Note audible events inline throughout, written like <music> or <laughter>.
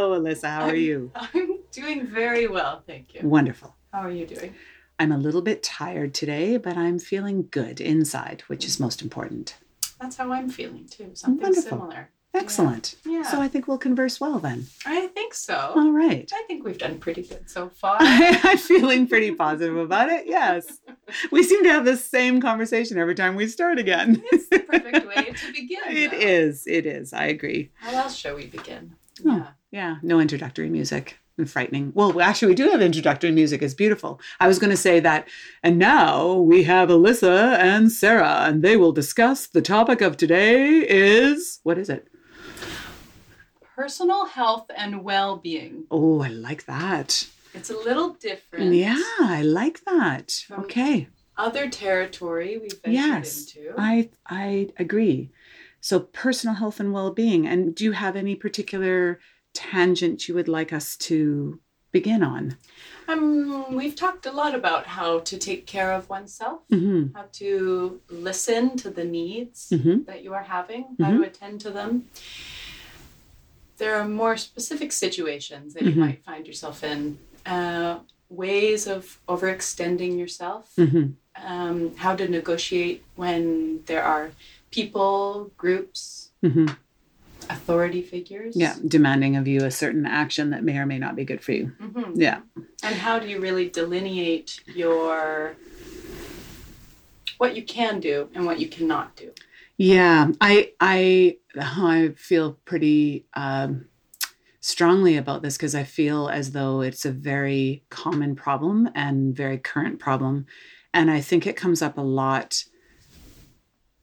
Hello, Alyssa. How are you? <laughs> I'm doing very well, thank you. Wonderful. How are you doing? I'm a little bit tired today, but I'm feeling good inside, which is most important. That's how I'm feeling too. Something Wonderful. similar. Excellent. Yeah. So I think we'll converse well then. I think so. All right. I think we've done pretty good so <laughs> far. I'm feeling pretty positive about it. Yes. <laughs> We seem to have the same conversation every time we start again. it's the perfect way to begin. It though. is. It is. I agree. How else shall we begin? Oh. Yeah. Yeah. No introductory music. And frightening. Well, actually, we do have introductory music. It's beautiful. I was going to say that. And now we have Alyssa and Sarah, and they will discuss the topic of today is what is it? Personal health and well-being. Oh, I like that. It's a little different. Yeah, I like that. Okay. Other territory we've ventured Yes, into. I I agree. So personal health and well-being. And do you have any particular tangent you would like us to begin on? Um, we've talked a lot about how to take care of oneself, Mm-hmm. how to listen to the needs Mhm. that you are having, how to attend to them. There are more specific situations that you Mhm. might find yourself in, uh, ways of overextending yourself, Mm-hmm. um, how to negotiate when there are people, groups, Mm-hmm. Authority figures. Yeah, demanding of you a certain action that may or may not be good for you. hmm Yeah. And how do you really delineate your what you can do and what you cannot do? Yeah, I I I feel pretty um, strongly about this because I feel as though it's a very common problem and very current problem, and I think it comes up a lot.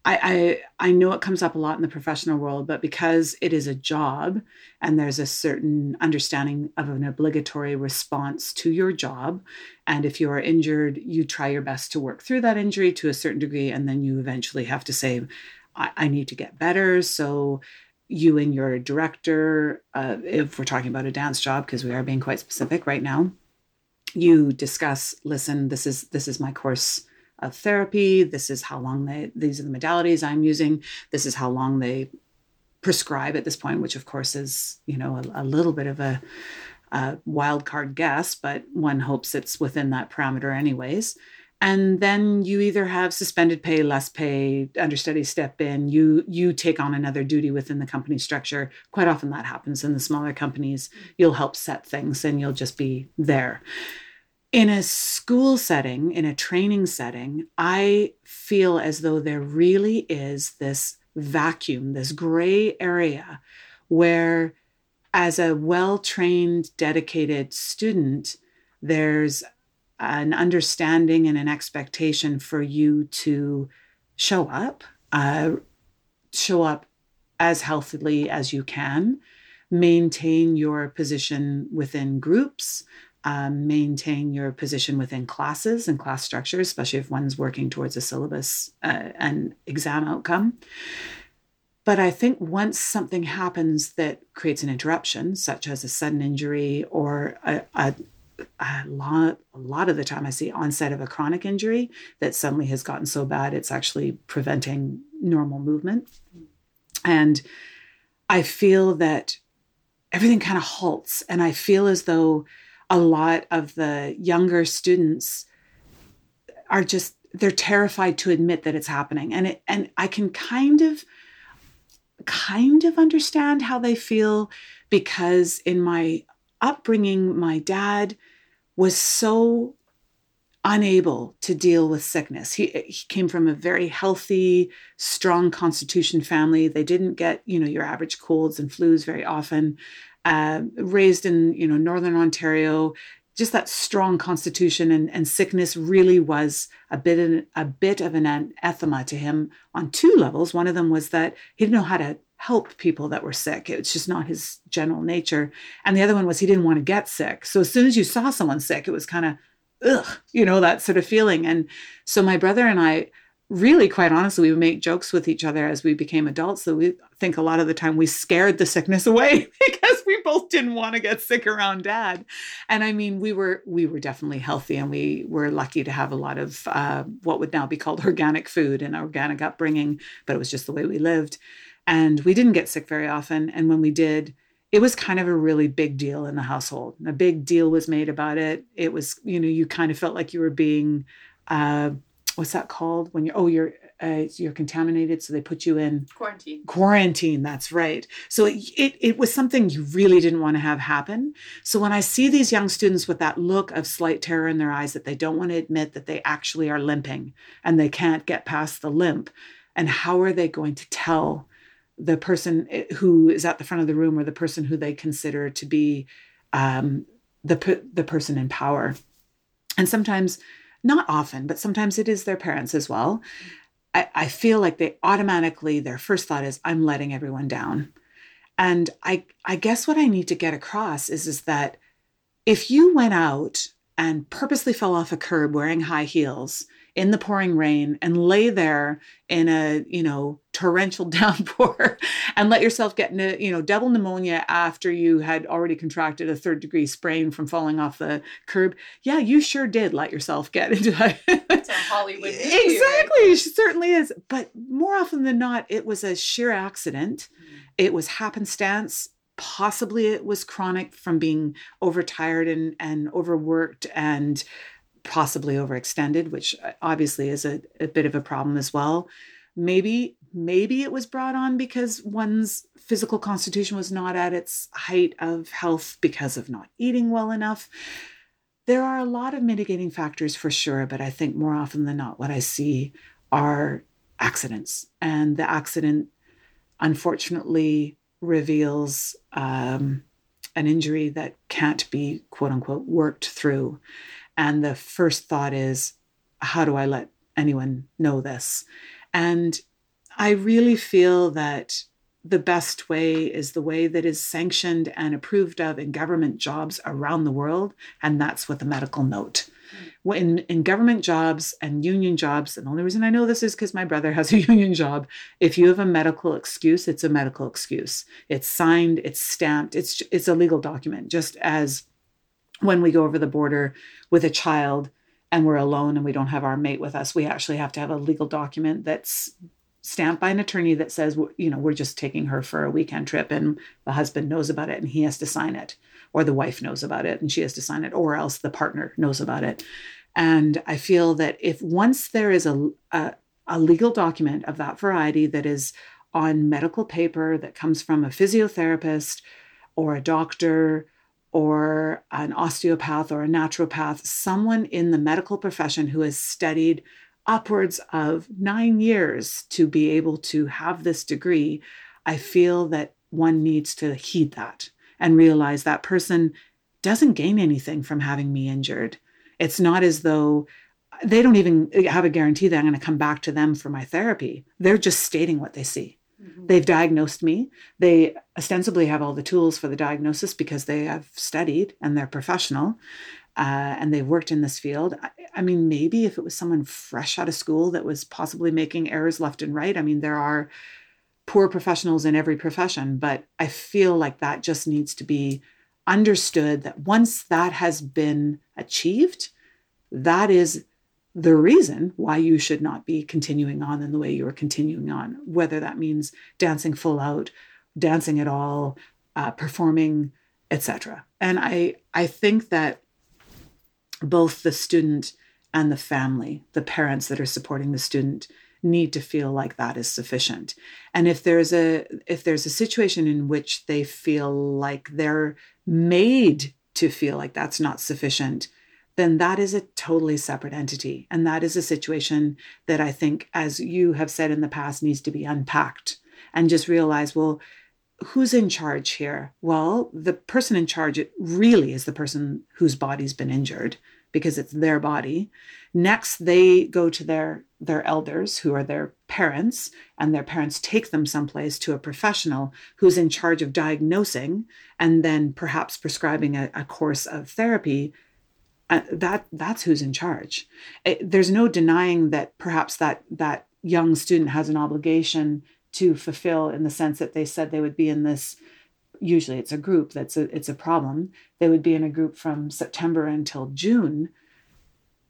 I, I I know it comes up a lot in the professional world, but because it is a job and there's a certain understanding of an obligatory response to your job, and if you are injured, you try your best to work through that injury to a certain degree, and then you eventually have to say, I, I need to get better. So you and your director, uh, if we're talking about a dance job, because we are being quite specific right now, you discuss, listen, this is this is my course of therapy. This is how long they these are the modalities I'm using. This is how long they prescribe at this point, which of course is, you know, a, a little bit of a, a wild card guess, but one hopes it's within that parameter anyways and then you either have suspended pay less pay understudy step in you you take on another duty within the company structure quite often that happens in the smaller companies you'll help set things and you'll just be there in a school setting in a training setting i feel as though there really is this vacuum this gray area where as a well-trained dedicated student there's an understanding and an expectation for you to show up, uh, show up as healthily as you can, maintain your position within groups, um, maintain your position within classes and class structures, especially if one's working towards a syllabus uh, and exam outcome. But I think once something happens that creates an interruption, such as a sudden injury or a, a a lot a lot of the time I see onset of a chronic injury that suddenly has gotten so bad it's actually preventing normal movement. And I feel that everything kind of halts and I feel as though a lot of the younger students are just they're terrified to admit that it's happening and it and I can kind of kind of understand how they feel because in my upbringing, my dad was so unable to deal with sickness. He, he came from a very healthy, strong constitution family. They didn't get, you know, your average colds and flus very often. Uh, raised in, you know, Northern Ontario, just that strong constitution and, and sickness really was a bit of, a bit of an anathema to him on two levels. One of them was that he didn't know how to help people that were sick. It's just not his general nature. And the other one was he didn't want to get sick. So as soon as you saw someone sick, it was kind of, ugh, you know, that sort of feeling. And so my brother and I really, quite honestly, we would make jokes with each other as we became adults. So we think a lot of the time we scared the sickness <laughs> away because we both didn't want to get sick around dad. And I mean, we were we were definitely healthy, and we were lucky to have a lot of uh, what would now be called <laughs> organic food and organic upbringing. But it was just the way we lived, and we didn't get sick very often. And when we did, it was kind of a really big deal in the household. A big deal was made about it. It was, you know, you kind of felt like you were being, uh, what's that called? When you're, oh, you're, uh, you're contaminated, so they put you in Quarantine. quarantine. That's right. So it, it it was something you really didn't want to have happen. So when I see these young students with that look of slight terror in their eyes that they don't want to admit that they actually are limping and they can't get past the limp, and how are they going to tell the person eh, who is at the front of the room or the person who they consider to be um, the the person in power? And sometimes, not often, but sometimes it is their parents as well. I, I feel like they automatically their first thought is I'm letting everyone down. And I I guess what I need to get across is is that if you went out and purposely fell off a curb wearing high heels in the pouring rain and lay there in a you know torrential <laughs> downpour and let yourself get into you know double pneumonia after you had already contracted a third degree sprain from falling off the curb. Yeah you sure did let yourself get <laughs> into that. It's a Hollywood <laughs> movie. exactly it certainly is. But more often than not it was a sheer accident. Mm. It was happenstance. Possibly it was chronic from being overtired and and overworked and possibly overextended which uh, obviously is a, a bit of a problem as well. Maybe maybe it was brought on because one's physical constitution was not at its height of health because of not eating well enough. There are a lot of mitigating factors for sure but i think more often than not what i see are accidents. And the accident unfortunately reveals um, an injury that can't be quote unquote worked through and the first thought is how do i let anyone know this and I really feel that the best way is the way that is sanctioned and approved of in government jobs around the world, and that's with a medical note. Mm. In, in government jobs and union jobs, and the only reason I know this is because my brother has a <laughs> union job. If you have a medical excuse, it's a medical excuse. It's signed, it's stamped, it's it's a legal document. Just as when we go over the border with a child and we're alone and we don't have our mate with us, we actually have to have a legal document that's stamped by an attorney that says, you know, we're just taking her for a weekend trip and the husband knows about it and he has to sign it, or the wife knows about it and she has to sign it, or else the partner knows about it. And I feel that if once there is a, a, a legal document of that variety that is on medical paper that comes from a physiotherapist or a doctor or an osteopath or a naturopath, someone in the medical profession who has studied upwards of nine years to be able to have this degree, I feel that one needs to heed that and realize that person doesn't gain anything from having me injured. It's not as though they don't even have a guarantee that I'm going to come back to them for my therapy. They're just stating what they see. Mm-hmm. They've diagnosed me. They ostensibly have all the tools for the diagnosis because they have studied and they're professional uh, and they've worked in this field. I, I, mean, maybe if it was someone fresh out of school that was possibly making errors left and right, I mean, there are poor professionals in every profession, but I feel like that just needs to be understood that once that has been achieved, that is the reason why you should not be continuing on in the way you are continuing on, whether that means dancing full out, dancing at all, uh, performing, etc. And I I think that both the student and the family, the parents that are supporting the student, need to feel like that is sufficient. And if there's a if there's a situation in which they feel like they're made to feel like that's not sufficient, then that is a totally separate entity. And that is a situation that I think, as you have said in the past, needs to be unpacked and just realize, well, who's in charge here? Well, the person in charge really is the person whose body's been injured because it's their body. Next, they go to their their elders who are their parents and their parents take them someplace to a professional who's in charge of diagnosing and then perhaps prescribing a, a course of therapy uh, that that's who's in charge. It, there's no denying that perhaps that that young student has an obligation to fulfill in the sense that they said they would be in this usually it's a group that's a it's a problem. They would be in a group from september until june.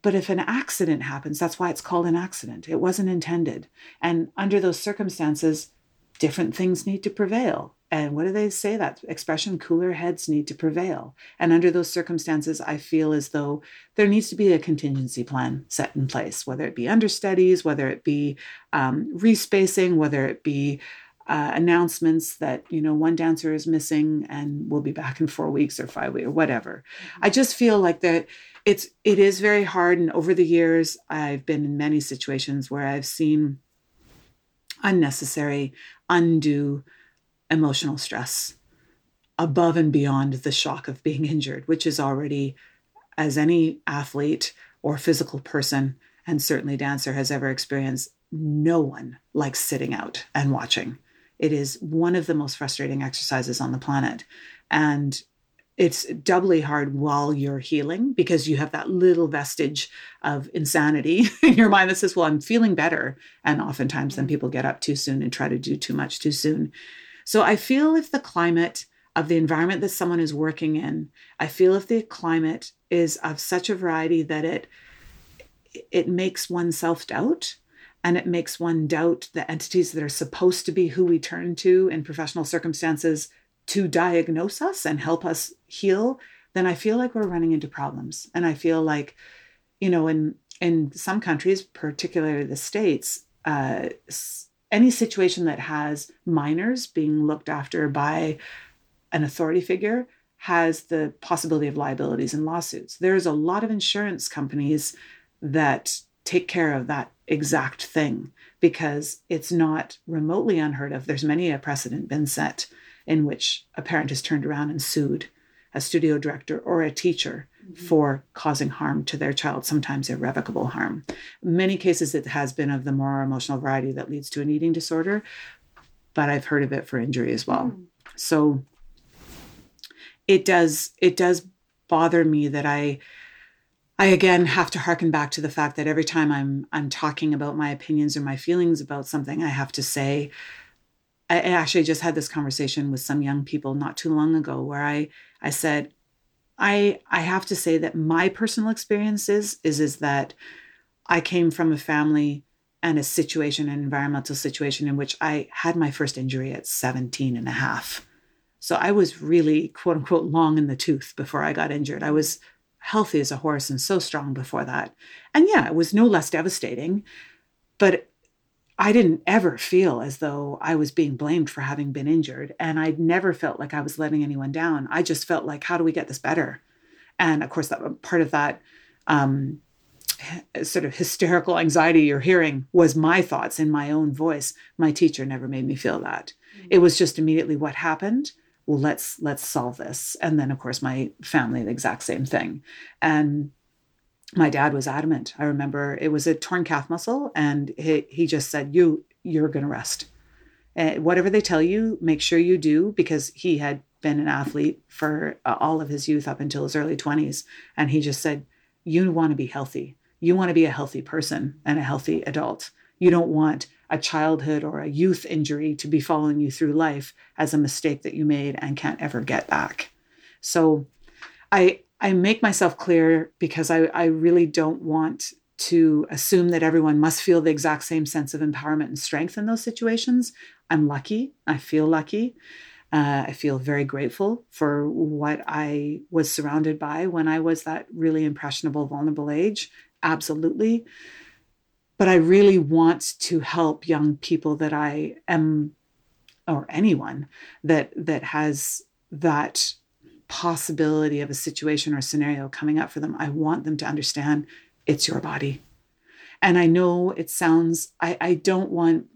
But if an accident happens that's why it's called an accident. It wasn't intended. And under those circumstances different things need to prevail and what do they say that expression? Cooler heads need to prevail. And under those circumstances i feel as though there needs to be a contingency plan set in place whether it be understudies whether it be um, respacing whether it be uh, announcements that you know one dancer is missing and we'll be back in four weeks or five weeks or whatever. Mm-hmm. i just feel like that it's it is very hard. And over the years i've been in many situations where i've seen unnecessary undue emotional stress above and beyond the shock of being <laughs> injured, which is already, as any athlete or physical person, and certainly dancer has ever experienced, no one likes sitting out and watching. It is one of the most frustrating exercises on the planet. And it's doubly hard while you're healing because you have that little vestige of insanity <laughs> in your mind that says, Well, I'm feeling better. And oftentimes, then mm-hmm. people get up too soon and try to do too much too soon. So I feel if the climate of the environment that someone is working in, I feel if the climate is of such a variety that it it makes one self-doubt and it makes one doubt the entities that are supposed to be who we turn to in professional circumstances to diagnose us and help us heal, then I feel like we're running into problems. And I feel like, you know, in in some countries, particularly the states, uh, any situation that has minors being looked after by an authority figure has the possibility of liabilities and lawsuits. There's a lot of insurance companies that take care of that exact thing because it's not remotely unheard of. There's many a precedent been set in which a parent has turned around and sued a studio director or a teacher. For causing harm to their child, sometimes irrevocable harm. In many cases, it has been of the more emotional variety that leads to an eating disorder, but I've heard of it for injury as well. Mm. So it does it does bother me that I I again have to harken back to the fact that every time I'm I'm talking about my opinions or my feelings about something, I have to say I actually just had this conversation with some young people not too long ago where I I said I I have to say that my personal experiences is is that I came from a family and a situation an environmental situation in which I had my first injury at 17 and a half. So I was really quote unquote long in the tooth before I got injured. I was healthy as a horse and so strong before that. And yeah, it was no less devastating, but I didn't ever feel as though I was being blamed for having been injured. And I never felt like I was letting anyone down. I just felt like, how do we get this better? And of course, that part of that um, sort of hysterical anxiety you're hearing was my thoughts in my own voice. My teacher never made me feel that. Mm-hmm. It was just immediately what happened. Well, let's let's solve this. And then, of course, my family, the exact same thing. And my dad was adamant. I remember it was a torn calf muscle, and he, he just said, "You you're going to rest. And whatever they tell you, make sure you do." Because he had been an athlete for uh, all of his youth up until his early twenties, and he just said, "You want to be healthy. You want to be a healthy person and a healthy adult. You don't want." a childhood or a youth injury to be following you through life as a mistake that you made and can't ever get back. So I I make myself clear because I, I really don't want to assume that everyone must feel the exact same sense of empowerment and strength in those situations. I'm lucky. I feel lucky. Uh, I feel very grateful for what I was surrounded by when I was that really impressionable, vulnerable age. Absolutely. But I really want to help young people that I am, or anyone that that has that possibility of a situation or scenario coming up for them, I want them to understand it's your body. And I know it sounds, I, I don't want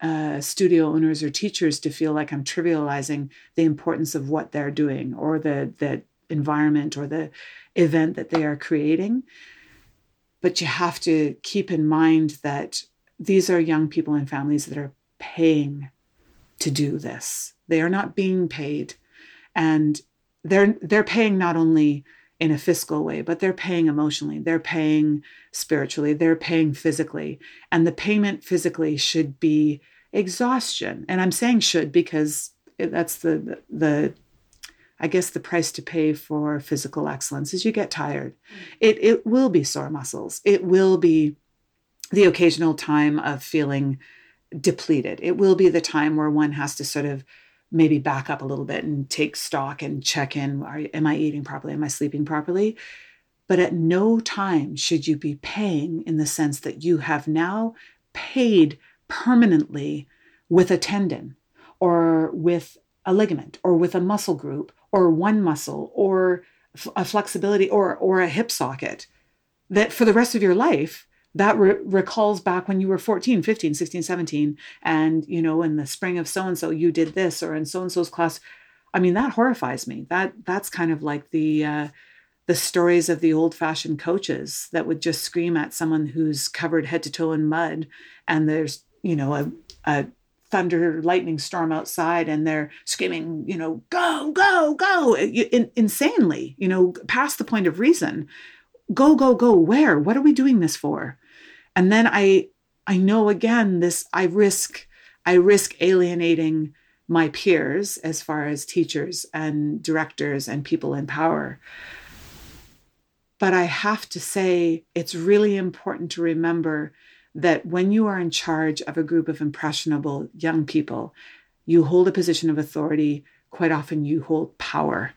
uh, studio owners or teachers to feel like I'm trivializing the importance of what they're doing or the, the environment or the event that they are creating. But you have to keep in mind that these are young people and families that are paying to do this. They are not being paid. And they're they're paying not only in a fiscal way, but they're paying emotionally, they're paying spiritually, they're paying physically. And the payment physically should be exhaustion. And I'm saying should because that's the the I guess the price to pay for physical excellence is you get tired. Mm. It it will be sore muscles. It will be the occasional time of feeling depleted. It will be the time where one has to sort of maybe back up a little bit and take stock and check in. Are, am i eating properly? Am i sleeping properly? But at no time should you be paying in the sense that you have now paid permanently with a tendon or with a ligament or with a muscle group or one muscle or a flexibility or or a hip socket that for the rest of your life that re- recalls back when you were 14 15 16 17 and you know in the spring of so and so you did this or in so and so's class. I mean that horrifies me. That that's kind of like the uh, the stories of the old fashioned coaches that would just scream at someone who's covered head to toe in mud and there's you know a, a thunder lightning storm outside and they're screaming you know go go go! In, insanely you know past the point of reason. Go go go where? What are we doing this for and then i i know again this i risk i risk alienating my peers as far as teachers and directors and people in power but I have to say, it's really important to remember that when you are in charge of a group of impressionable young people, you hold a position of authority. Quite often, you hold power.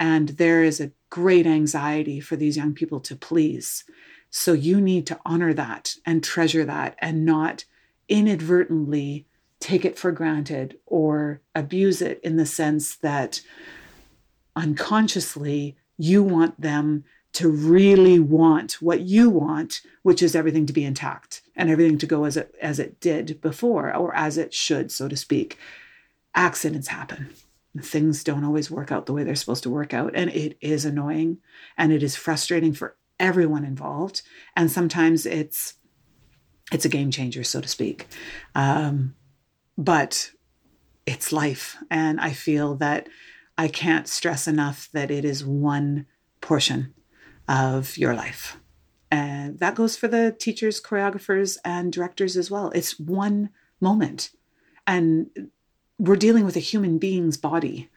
And there is a great anxiety for these young people to please. So you need to honor that and treasure that and not inadvertently take it for granted or abuse it in the sense that unconsciously you want them to really want what you want, which is everything to be intact and everything to go as it as it did before or as it should, so to speak. Accidents happen. Things don't always work out the way they're supposed to work out. And it is annoying and it is frustrating for everyone involved. And sometimes it's it's a game changer, so to speak. Um, but it's life. And I feel that I can't stress enough that it is one portion of your life. And that goes for the teachers, choreographers, and directors as well. It's one moment. And we're dealing with a human being's body.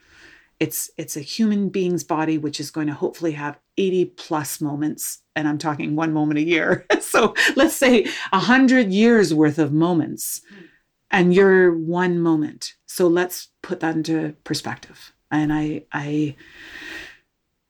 It's it's a human being's body which is going to hopefully have 80 plus moments and I'm talking one moment a year. <laughs> so let's say 100 years worth of moments and you're one moment. So let's put that into perspective. And I I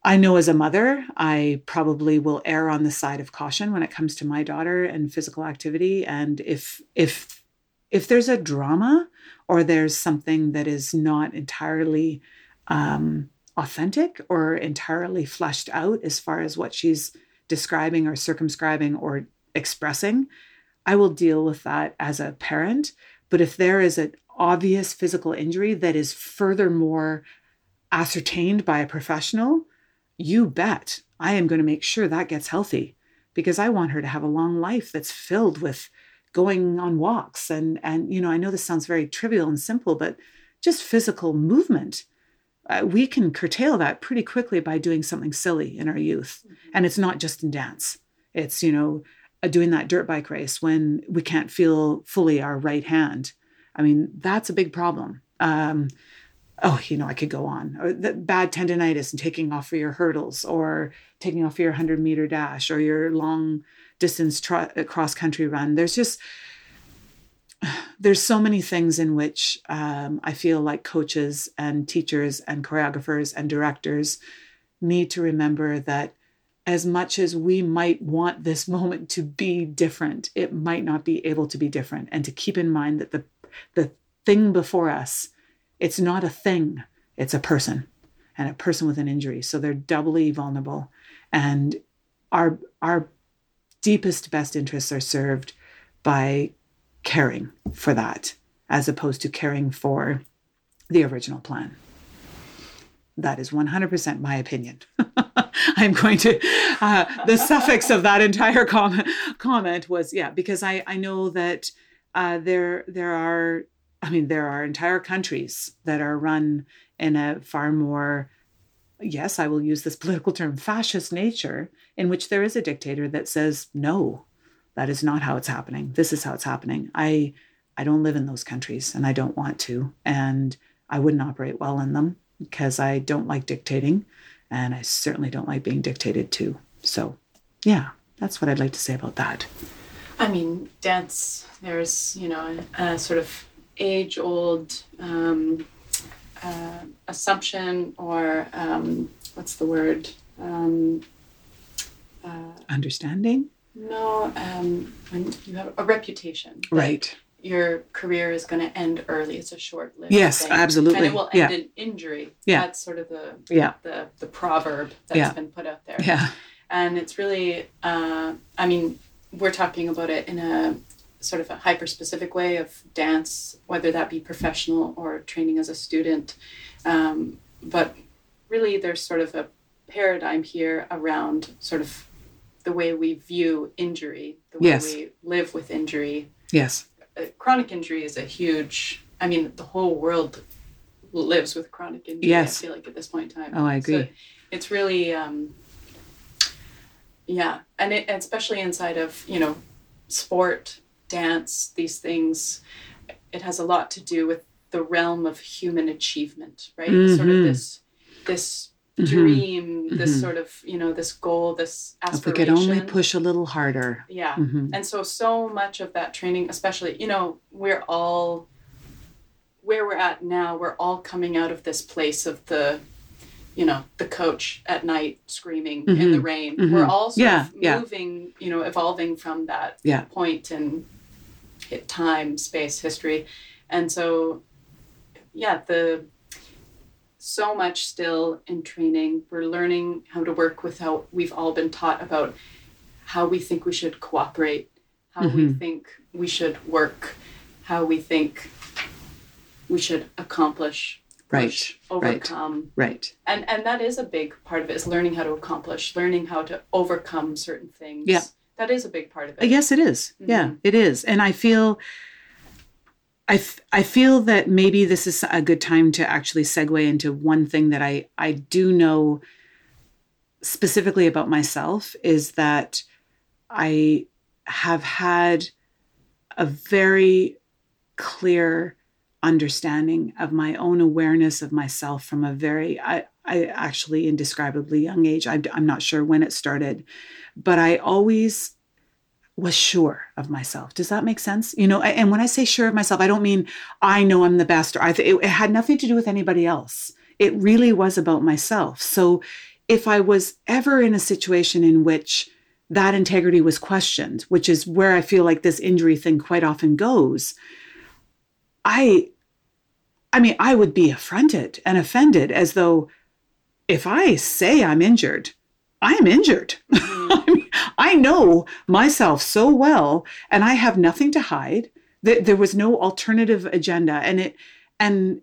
I know as a mother, I probably will err on the side of caution when it comes to my daughter and physical activity. And if if if there's a drama or there's something that is not entirely um, authentic or entirely fleshed out as far as what she's describing or circumscribing or expressing, I will deal with that as a parent. But if there is an obvious physical injury that is furthermore ascertained by a professional, you bet I am going to make sure that gets healthy because I want her to have a long life that's filled with going on walks and and you know I know this sounds very trivial and simple but just physical movement uh, we can curtail that pretty quickly by doing something silly in our youth mm-hmm. and it's not just in dance it's you know uh, doing that dirt bike race when we can't feel fully our right hand i mean that's a big problem um, oh, you know, I could go on. Or the bad tendonitis and taking off for your hurdles, or taking off for your 100 meter dash, or your long distance tr- uh, cross country run. There's just, there's so many things in which um, I feel like coaches and teachers and choreographers and directors need to remember that as much as we might want this <laughs> moment to be different, it might not be able to be different. And to keep in mind that the the thing before us it's not a thing, it's a person and a person with an injury. So they're doubly vulnerable. And our, our deepest, best interests are served by caring for that as opposed to caring for the original plan. That is 100% my opinion. <laughs> I'm going to, uh, the suffix of that entire comment, comment was, yeah, because I, I know that uh, there, there are I mean, there are entire countries that are run in a far more, yes, I will use this political term, fascist nature, in which there is a dictator that says, no, that is not how it's happening. This is how it's happening. I, I don't live in those countries and I don't want to. And I wouldn't operate well in them because I don't like dictating and I certainly don't like being dictated to. So, yeah, that's what I'd like to say about that. I mean, dance, there's, you know, a, sort of age old um, uh, assumption or um, what's the word? Um, uh, Understanding? No, um, when you have a reputation. Right. Your career is going to end early. It's a short-lived Yes, thing. absolutely. And it will Yeah. end in injury. Yeah. That's sort of the Yeah. the, the proverb that's Yeah. been put out there. Yeah. and it's really uh, i mean we're talking about it in a sort of a hyper specific way of dance whether that be professional or training as a student um, but really there's sort of a paradigm here around sort of the way we view injury the way Yes. we live with injury Yes. chronic injury is a huge i mean the whole world lives with chronic injury Yes. i feel like at this point in time Oh, I agree. so it's really um yeah and it especially inside of you know sport dance these things it has a lot to do with the realm of human achievement right sort of Mhm. this this Mhm. dream this Mhm. sort of you know this goal this aspiration. If we could only push a little harder. yeah hmm and so so much of that training especially you know we're all where we're at now we're all coming out of this place of the you know the coach at night screaming in the rain mhm. we're all sort Yeah, of yeah. moving you know evolving from that Yeah. point in time space history and so yeah the so much still in training we're learning how to work with how we've all been taught about how we think we should cooperate how we Mhm. think we should work how we think we should accomplish Right. push, right. overcome Right. and and that is a big part of it is learning how to accomplish learning how to overcome certain things Yeah. that is a big part of it Yes, it is. Yeah, Mhm. it is. And I feel, I, f- I feel that maybe this is a good time to actually segue into one thing that I, I do know specifically about myself is that I have had a very clear understanding of my own awareness of myself from a very, I, I actually indescribably young age. I, I'm not sure when it started, but I always was sure of myself. Does that make sense? You know, and when I say sure of myself, I don't mean I know I'm the best or I th- it, it had nothing to do with anybody else. It really was about myself. So if I was ever in a situation in which that integrity was questioned, which is where I feel like this injury thing quite often goes, I I mean, I would be affronted and offended as though if I say I'm injured, I am injured. Mhm. <laughs> I mean, I know myself so well, and I have nothing to hide. That there was no alternative agenda, and it, and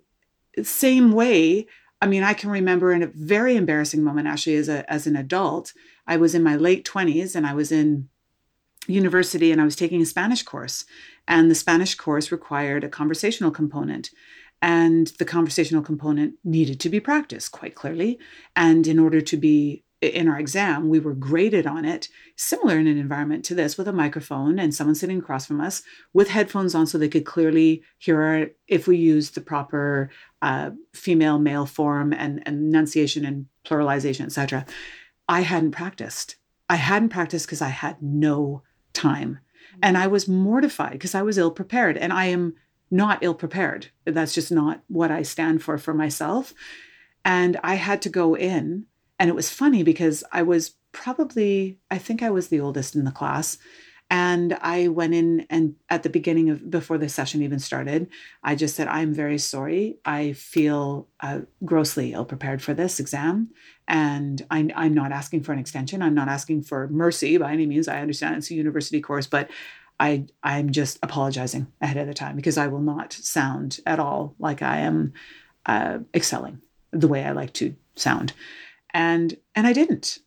same way. I mean, I can remember in a very embarrassing moment, actually, as a as an adult, I was in my late twenties, and I was in university, and I was taking a Spanish course, and the Spanish course required a conversational component. And the conversational component needed to be practiced quite clearly. And in order to be in our exam, we were graded on it, similar in an environment to this, with a microphone and someone sitting across from us with headphones on so they could clearly hear our, if we used the proper uh, female male form and, and enunciation and pluralization, etc. I hadn't practiced. I hadn't practiced because I had no time. And I was mortified because I was ill prepared. And I am not ill prepared. That's just not what I stand for for myself. And I had to go in and it was funny because I was probably, I think I was the oldest in the class. And I went in and at the beginning of, before the session even started, I just said, I'm very sorry. I feel uh, grossly ill prepared for this exam. And I, I'm not asking for an extension. I'm not asking for mercy by any means. I understand it's a university course, but I, I'm just apologizing ahead of the time because I will not sound at all like I am uh, excelling the way I like to sound and and I didn't.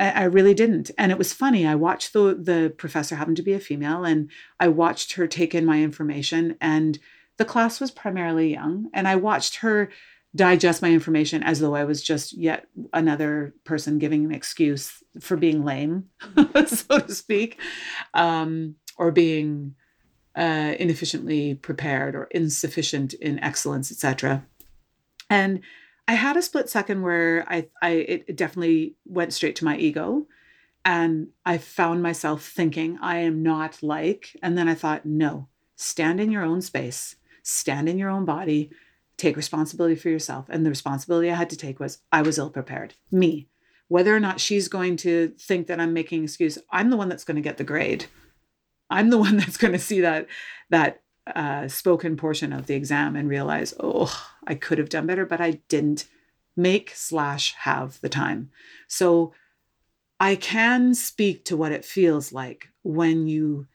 I, I really didn't. And it was funny. I watched the the professor happened to be a female, and I watched her take in my information. And the class was primarily young, and I watched her digest my information as though I was just yet another person giving an excuse for being lame, <laughs> so to speak, um, or being uh, inefficiently prepared or insufficient in excellence, etc. And I had a split second where I, I it definitely went straight to my ego. And I found myself thinking, I am not like, and then I thought, no, stand in your own space, stand in your own body, take responsibility for yourself. And the responsibility I had to take was I was ill prepared. Me. Whether or not she's going to think that I'm making excuse, I'm the one that's going to get the grade. I'm the <laughs> one that's going to see that that uh, spoken portion of the exam and realize, oh, I could have done better, but I didn't make slash have the time. So I can speak to what it feels like when you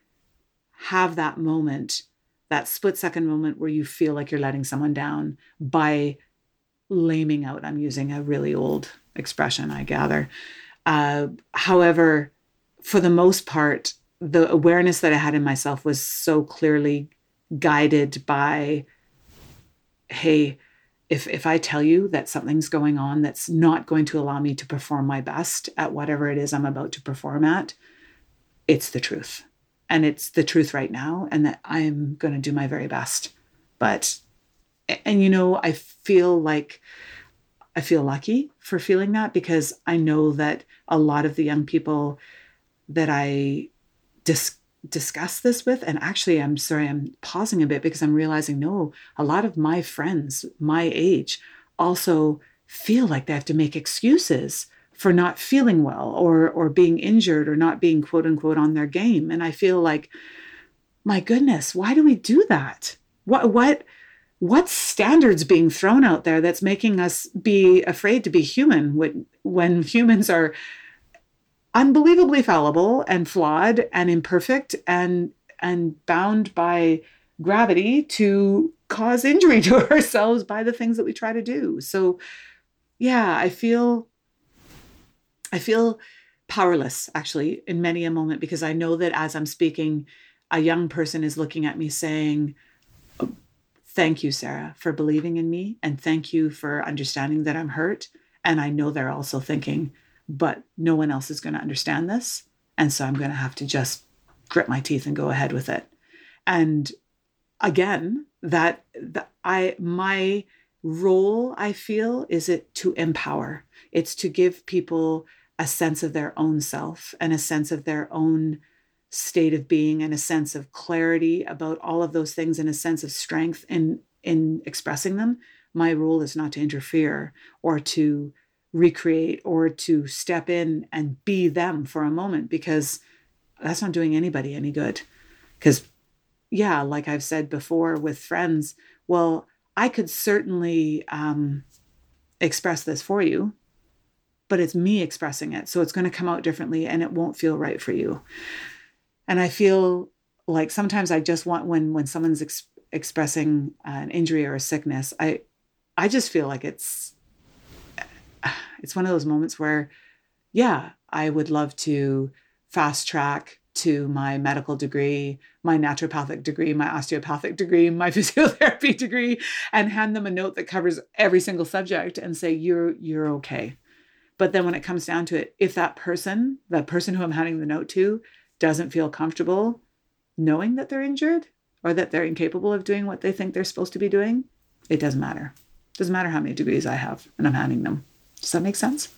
have that moment, that split second moment where you feel like you're letting someone down by laming out. I'm using a really old expression, I gather. Uh, however, for the most part, the awareness that I had in myself was so clearly guided by, hey, if if I tell you that something's going on that's not going to allow me to perform my best at whatever it is I'm about to perform at, it's the truth. And it's the truth right now and that I'm going to do my very best. But and you know, I feel like I feel lucky for feeling that because I know that a lot of the young people that I dis- discuss this with and actually i'm sorry i'm pausing a bit because i'm realizing no a lot of my friends my age also feel like they have to make excuses for not feeling well or or being injured or not being quote unquote on their game. And i feel like my goodness why do we do that? What what what standards being thrown out there that's making us be afraid to be human when when <laughs> humans are unbelievably fallible and flawed and imperfect and and bound by gravity to cause injury <laughs> to ourselves by the things that we try to do. So yeah, I feel I feel powerless actually in many a moment because I know that as I'm speaking a young person is looking at me saying thank you Sarah for believing in me and thank you for understanding that I'm hurt and I know they're also thinking but no one else is going to understand this. And so I'm going to have to just grit my teeth and go ahead with it. And again, that, that I, my role, I feel, is it to empower. It's to give people a sense of their own self and a sense of their own state of being and a sense of clarity about all of those things and a sense of strength in in expressing them my role is not to interfere or to recreate or to step in and be them for a moment because that's not doing anybody any good. Because, yeah, like I've said before with friends, well, I could certainly um, express this for you, but it's me expressing it. So it's going to come out differently and it won't feel right for you. And I feel like sometimes I just want when when someone's ex- expressing an injury or a sickness, I I just feel like it's it's one of those moments where, yeah, I would love to fast track to my medical degree, my naturopathic degree, my osteopathic degree, my <laughs> physiotherapy degree, and hand them a note that covers every single subject and say, you're, you're okay. But then when it comes down to it, if that person, that person who I'm handing the note to, doesn't feel comfortable knowing that they're injured or that they're incapable of doing what they think they're supposed to be doing, it doesn't matter. It doesn't matter how many degrees I have and I'm handing them. Does that make sense?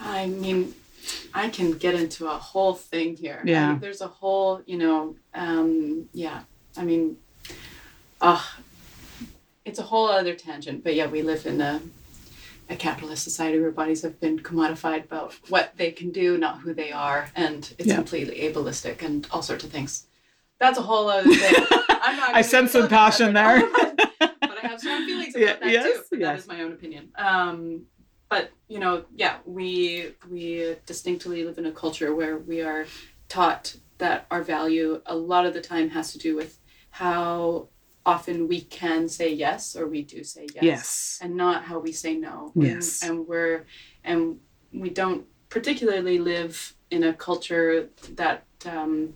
I mean, I can get into a whole thing here. Yeah. I, there's a whole, you know, um, yeah. I mean, uh, it's a whole other tangent. But yeah, we live in a, a capitalist society where bodies have been commodified about what they can do, not who they are, and it's yeah. completely ableistic and all sorts of things. That's a whole other thing. <laughs> I'm not I sense some passion there. <laughs> but I have feelings about that yes, too. But yes. that is my own opinion. Um, but you know, yeah, we we distinctly live in a culture where we are taught that our value a lot of the time has to do with how often we can say yes or we do say yes, yes. and not how we say no. Yes. And, and we're and we don't particularly live in a culture that um,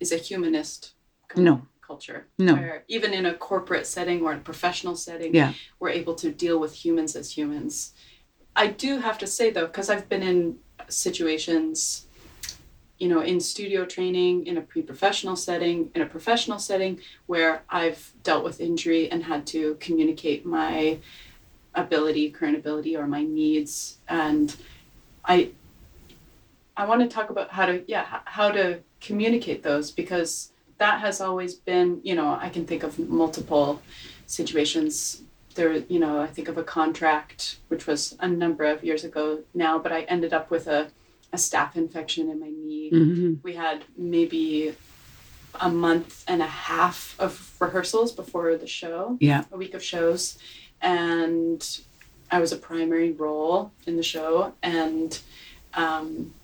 is a humanist no culture. No. Where even in a corporate setting or in a professional setting, yeah. we're able to deal with humans as humans. I do have to say though, because I've been in situations, you know, in studio training, in a pre professional setting, in a professional setting, where I've dealt with injury and had to communicate my ability, current ability, or my needs. And I, I want to talk about how to, yeah, how to communicate those because that has always been, you know, I can think of multiple situations. There, you know, I think of a contract which was a number of years ago now, but I ended up with a, a staph infection in my knee. Mm-hmm. We had maybe a month and a half of rehearsals before the show, Yeah. a week of shows, and I was a primary role in the show, and um,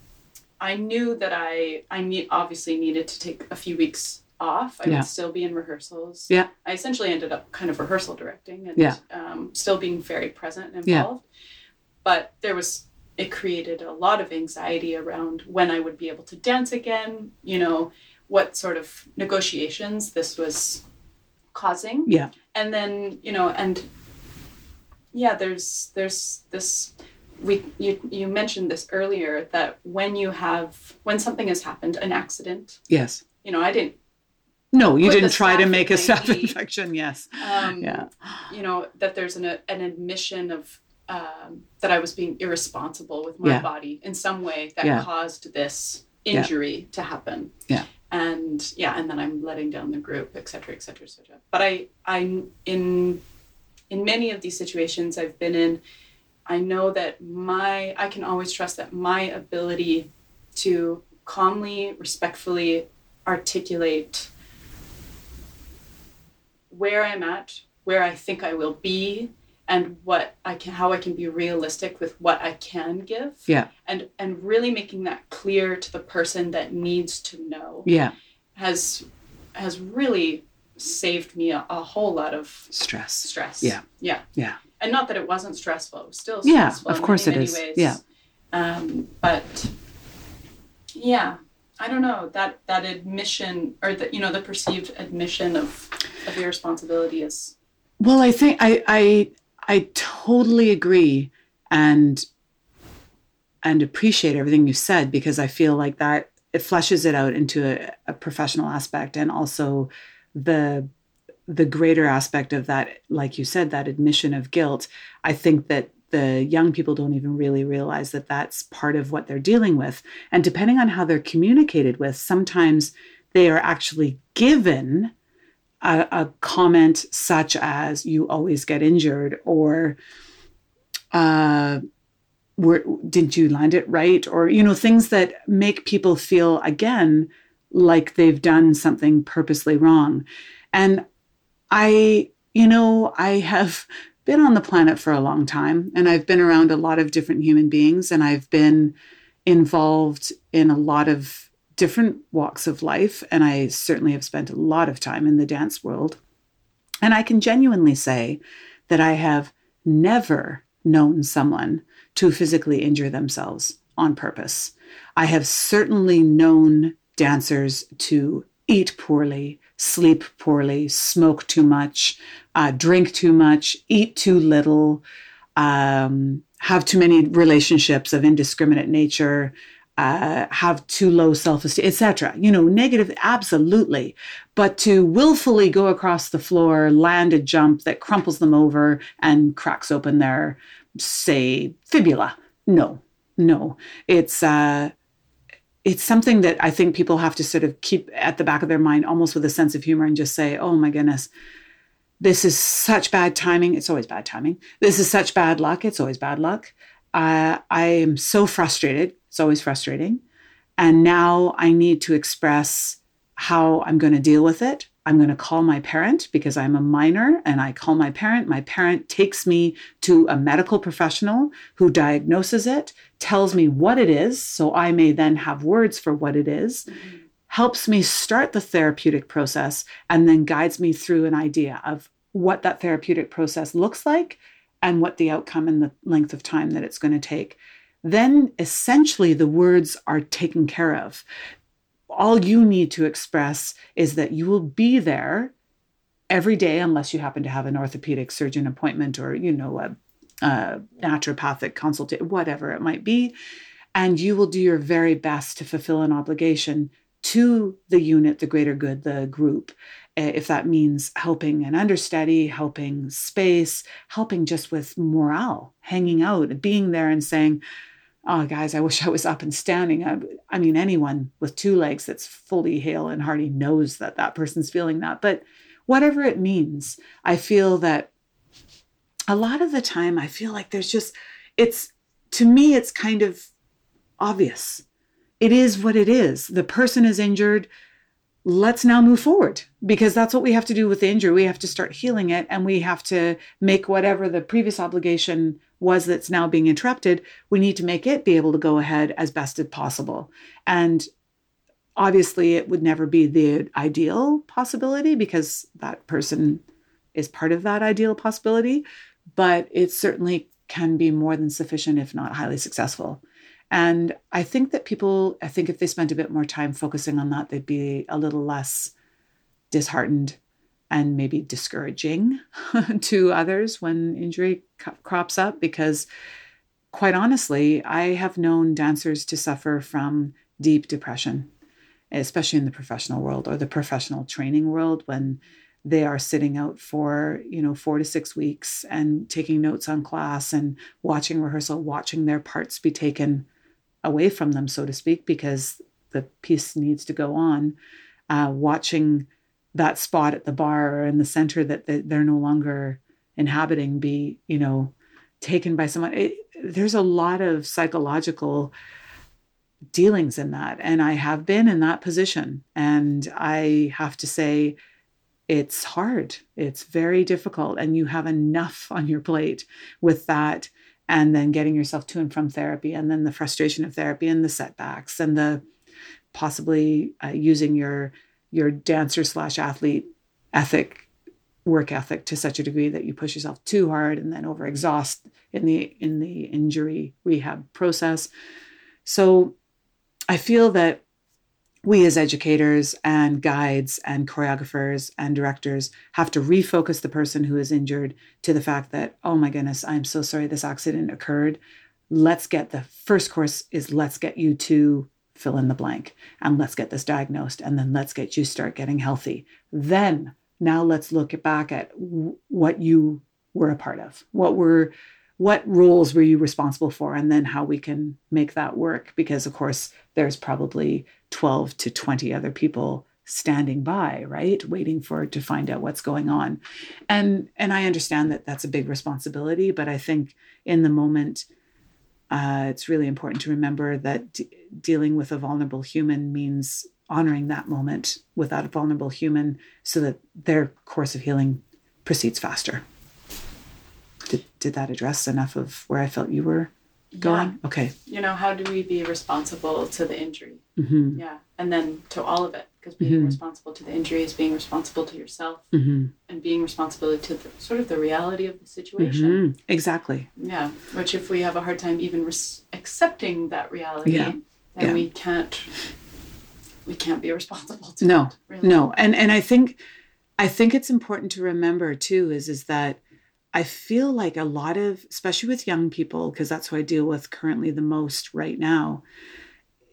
I knew that I I need obviously needed to take a few weeks off. I Yeah. would still be in rehearsals. Yeah. I essentially ended up kind of rehearsal directing and Yeah. um, still being very present and Yeah. involved. But there was it created a lot of anxiety around when I would be able to dance again. You know what sort of negotiations this was causing Yeah. and then you know and yeah there's there's this we you, you mentioned this earlier that when you have when something has happened an accident Yes. you know i didn't No, you didn't try to make a staph infection. Yes. um Yeah. you know that there's an an admission of um, that i was being irresponsible with my Yeah. body in some way that Yeah. caused this Yeah. injury to happen Yeah. and yeah and then i'm letting down the group et cetera et cetera et cetera but i I'm in in many of these situations i've been in i know that my i can always trust that my ability to calmly respectfully articulate where i'm at where i think i will be and what i can how i can be realistic with what i can give Yeah. and and really making that clear to the person that needs to know Yeah. has has really saved me a, a whole lot of Stress. stress. Yeah. Yeah. Yeah. And not that it wasn't stressful. It was still Yeah, stressful. of in course many, it is. Ways. Yeah. Um, but yeah, I don't know that that admission or that you know the perceived admission of of irresponsibility is Well, I think I I I totally agree and and appreciate everything you said because I feel like that it fleshes it out into a, a professional aspect and also the the greater aspect of that, like you said, that admission of guilt. I think that the young people don't even really realize that that's part of what they're dealing with. And depending on how they're communicated with, sometimes they are actually given a, a comment such as "you always get injured" or uh, were, "did you land it right?" or you know things that make people feel again like they've done something purposely wrong. And I, you know, I have been on the planet for a long time and I've been around a lot of different human beings and I've been involved in a lot of different walks of life. And I certainly have spent a lot of time in the dance world. And I can genuinely say that I have never known someone to physically injure themselves on purpose. I have certainly known dancers to eat poorly, sleep poorly, smoke too much, uh, drink too much, eat too little, um, have too many relationships of indiscriminate nature, uh, have too low self-esteem, etc. You know, negative, absolutely. But to willfully go across the floor, land a jump that crumples them over and cracks open their, say, fibula, no, no. It's uh, it's something that I think people have to sort of keep at the back of their mind, almost with a sense of humor, and just say, "Oh my goodness." This is such bad timing. It's always bad timing. This is such bad luck. It's always bad luck. Uh, I am so frustrated. It's always frustrating. And now I need to express how I'm going to deal with it. I'm going to call my parent because I'm a minor and I call my parent. My parent takes me to a medical professional who diagnoses it, tells me what it is, so I may then have words for what it is, mm-hmm. helps me start the therapeutic process, and then guides me through an idea of what that therapeutic process looks like and what the outcome and the length of time that it's going to take. Then essentially the words are taken care of all you need to express is that you will be there every day unless you happen to have an orthopedic surgeon appointment or you know a, a naturopathic consultation whatever it might be and you will do your very best to fulfill an obligation to the unit the greater good the group if that means helping an understudy helping space helping just with morale hanging out being there and saying oh guys i wish i was up and standing I, I, mean anyone with two legs that's fully hale and hearty knows that that person's feeling that but whatever it means. I feel that a lot of the time, I feel like there's just, it's, to me, it's kind of obvious. It is what it is. The person is injured. Let's now move forward because that's what we have to do with the injury. We have to start healing it and we have to make whatever the previous obligation was that's now being interrupted. We need to make it be able to go ahead as best as possible. And obviously, it would never be the ideal possibility because that person is part of that ideal possibility, but it certainly can be more than sufficient, if not highly successful. And I think that people, I think if they spent a bit more time focusing on that, they'd be a little less disheartened and maybe discouraging <laughs> to others when injury crops up. Because quite honestly, I have known dancers to suffer from deep depression, especially in the professional world or the professional training world when they are sitting out for you know four to six weeks and taking notes on class and watching rehearsal watching their parts be taken away from them so to speak because the piece needs to go on. Uh, watching that spot at the bar or in the center that they're no longer inhabiting be you know taken by someone. It, there's a lot of psychological dealings in that and i have been in that position. And i have to say it's hard. It's very difficult. And you have enough on your plate with that. And then getting yourself to and from therapy, and then the frustration of therapy, and the setbacks, and the possibly uh, using your your dancer slash athlete ethic work ethic to such a degree that you push yourself too hard and then overexhaust in the in the injury rehab process so i feel that we as educators and guides and choreographers and directors have to refocus the person who is injured to the fact that oh my goodness i'm so sorry this accident occurred. Let's get the first course is let's get you to fill in the blank and let's get this diagnosed and then let's get you start getting healthy. Then now let's look back at what you were a part of. What were what roles were you responsible for and then how we can make that work? Because of course there's probably 12 to 20 other people standing by right waiting for to find out what's going on. And and i understand that that's a big responsibility but i think in the moment uh, it's really important to remember that d- dealing with a vulnerable human means honoring that moment with that vulnerable human so that their course of healing proceeds faster. Did, did that address enough of where i felt you were going? Yeah. Okay. You know, how do we be responsible to the injury? Mm-hmm. Yeah. And then to all of it, because being mm-hmm. responsible to the injury is being responsible to yourself mm-hmm. and being responsible to the, sort of the reality of the situation. Mm-hmm. Exactly. Yeah. Which, if we have a hard time even res- accepting that reality, yeah. then yeah. we can't. We can't be responsible to no, it, really. no, and and I think, I think it's important to remember too is is that I feel like a lot of, especially with young people, because that's who I deal with currently the most right now,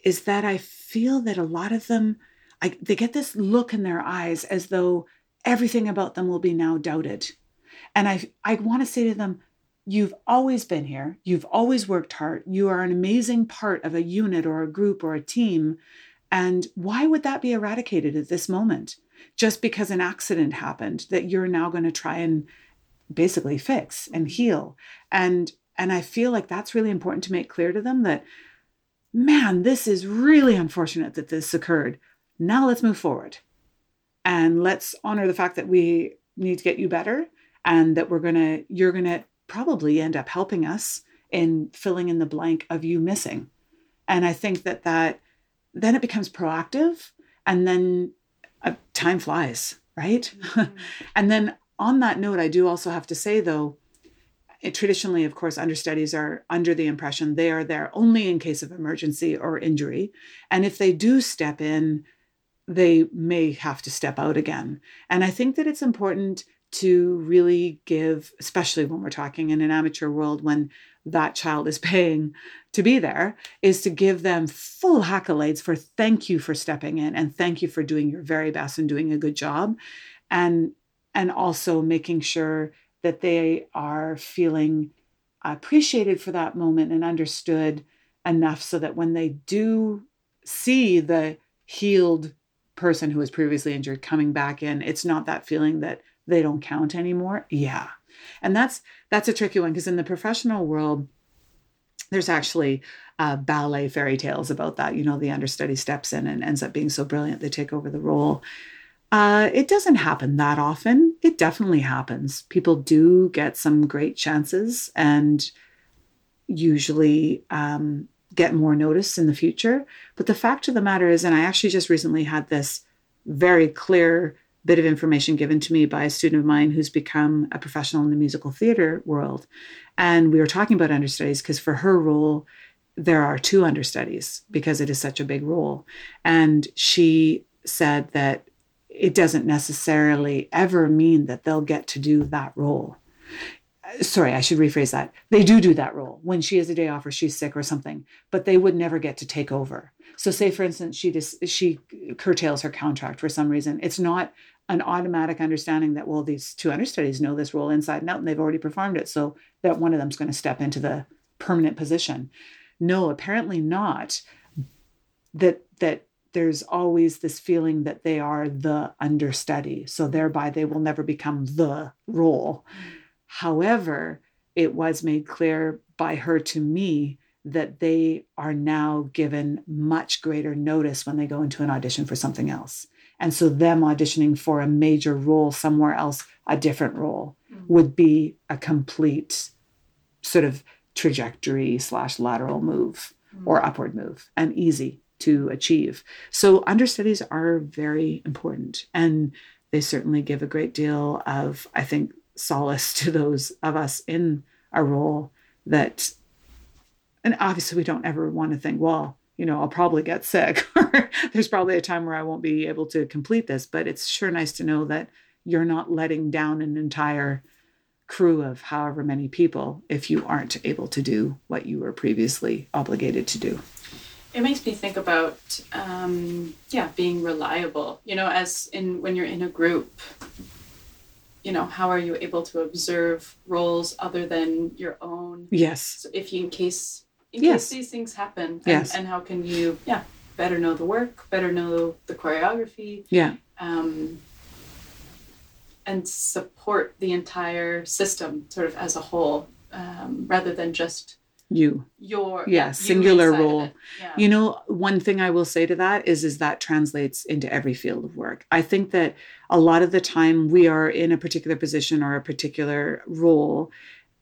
is that I feel that a lot of them, I, they get this look in their eyes as though everything about them will be now doubted. And I, I want to say to them, You've always been here. You've always worked hard. You are an amazing part of a unit or a group or a team. And why would that be eradicated at this moment? Just because an accident happened that you're now going to try and basically fix and heal. And and i feel like that's really important to make clear to them that man this is really unfortunate that this occurred. Now let's move forward. And let's honor the fact that we need to get you better and that we're going to you're going to probably end up helping us in filling in the blank of you missing. And i think that that then it becomes proactive and then uh, time flies right? Mm-hmm. <laughs> and then on that note, I do also have to say, though, it, traditionally, of course, understudies are under the impression they are there only in case of emergency or injury. And if they do step in, they may have to step out again. And I think that it's important to really give, especially when we're talking in an amateur world when that child is <laughs> paying to be there, is to give them full accolades for thank you for stepping in and thank you for doing your very best and doing a good job. And and also making sure that they are feeling appreciated for that moment and understood enough so that when they do see the healed person who was previously injured coming back in, it's not that feeling that they don't count anymore. Yeah. And that's that's a tricky one because in the professional world, there's actually uh, ballet fairy tales about that. You know, the understudy steps in and ends up being so brilliant they take over the role. Uh, it doesn't happen that often. It definitely happens. People do get some great chances and usually um, get more notice in the future. But the fact of the matter is, and I actually just recently had this very clear bit of information given to me by a student of mine who's become a professional in the musical theater world. And we were talking about understudies because for her role, there are two understudies because it is such a big role. And she said that it doesn't necessarily ever mean that they'll get to do that role. Sorry, I should rephrase that. They do do that role when she has a day off or she's sick or something, but they would never get to take over. So, say for instance, she just she curtails her contract for some reason. It's not an automatic understanding that well, these two understudies know this role inside and out, and they've already performed it, so that one of them's going to step into the permanent position. No, apparently not. That that there's always this feeling that they are the understudy. So thereby they will never become the role. However, it was made clear by her to me that they are now given much greater notice when they go into an audition for something else. And so them auditioning for a major role somewhere else, a different role, mm-hmm. would be a complete sort of trajectory slash lateral move or upward move and easy to achieve. So understudies are very important and they certainly give a great deal of, I think, solace to those of us in a role that, and obviously we don't ever want to think, well, you know, I'll probably get sick <laughs> or there's probably a time where I won't be able to complete this, but it's sure nice to know that you're not letting down an entire crew of however many people if you aren't able to do what you were previously obligated to do it makes me think about um, yeah being reliable you know as in when you're in a group you know how are you able to observe roles other than your own yes so if you in case in yes. case these things happen and, yes. and how can you yeah better know the work better know the choreography yeah um, and support the entire system sort of as a whole um, rather than just you. Your yeah, yeah singular role. Yeah. you know one thing i will say to that is is that translates into every field of work. I think that a lot of the time we are in a particular position or a particular role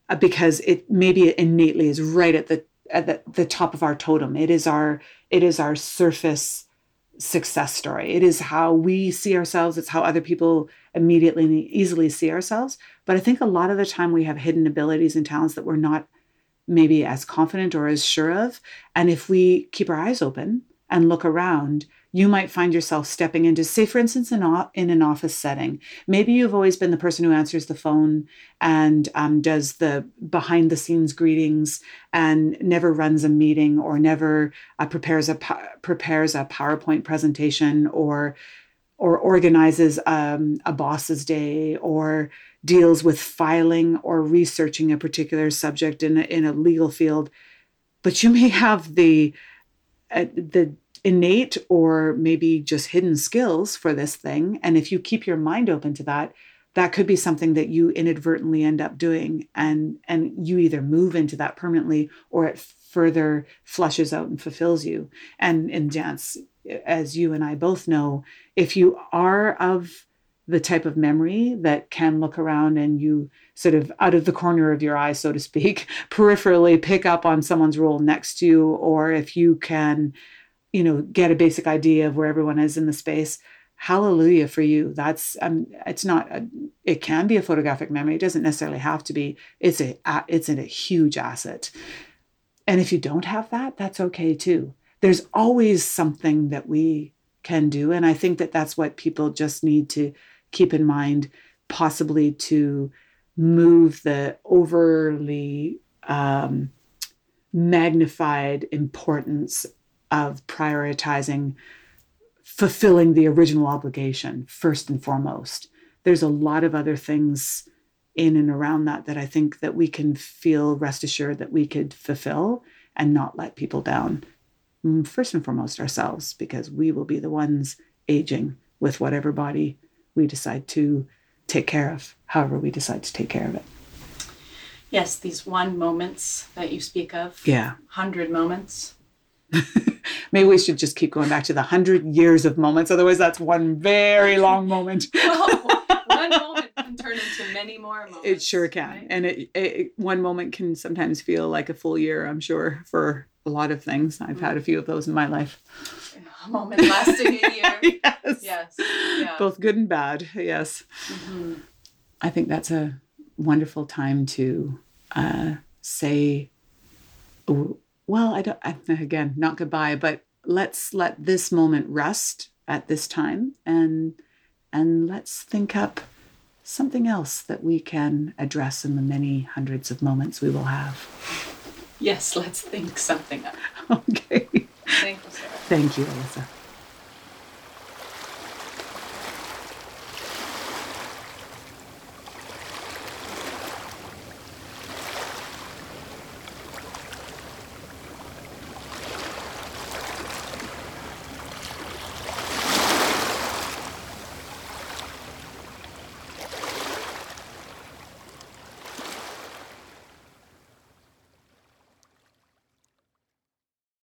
uh, because it maybe innately is right at the at the, the top of our totem. It is our it is our surface success story. It is how we see ourselves. It's how other people immediately easily see ourselves. But i think a lot of the time we have hidden abilities and talents that we're not maybe as confident or as sure of. And if we keep our eyes open and look around, you might find yourself stepping into, say, for instance, in, in an office setting. Maybe you've always been the person who answers the phone and um, does the behind the scenes greetings and never runs a meeting or never uh, prepares a prepares a PowerPoint presentation or or organizes um, a boss's day or deals with filing or researching a particular subject in a, in a legal field. But you may have the uh, the innate or maybe just hidden skills for this thing. And if you keep your mind open to that that could be something that you inadvertently end up doing. And and you either move into that permanently or it further flushes out and fulfills you. And in dance as you and I both know if you are of the type of memory that can look around and you sort of out of the corner of your eye, so to speak, <laughs> peripherally pick up on someone's role next to you, or if you can, you know, get a basic idea of where everyone is in the space. Hallelujah for you. That's um, it's not. A, it can be a photographic memory. It doesn't necessarily have to be. It's a it's a huge asset. And if you don't have that, that's okay too. There's always something that we can do, and I think that that's what people just need to keep in mind possibly to move the overly um, magnified importance of prioritizing fulfilling the original obligation first and foremost. There's a lot of other things in and around that that i think that we can feel rest assured that we could fulfill and not let people down Mm, first and foremost ourselves because we will be the ones aging with whatever body we decide to take care of, however we decide to take care of it. Yes, these one moments that you speak of. Yeah. 100 moments. <laughs> Maybe we should just keep going back to the hundred years of moments. Otherwise, that's one very <laughs> long moment. <laughs> well, one moment can turn into many more moments. It sure can, right? and it, it one moment can sometimes feel like a full year. I'm sure for a lot of things. I've had a few of those in my life. A moment lasting a year. <laughs> yes. Yes. Yeah. Both good and bad. Yes. Mhm. I think that's a wonderful time to uh, say, well, I don't, I, again, not goodbye, but let's let this moment rest at this time and, and let's think up something else that we can address in the many hundreds of moments we will have. Yes, let's think something up. <laughs> Okay. Thank you, Sarah. Thank you, Alyssa.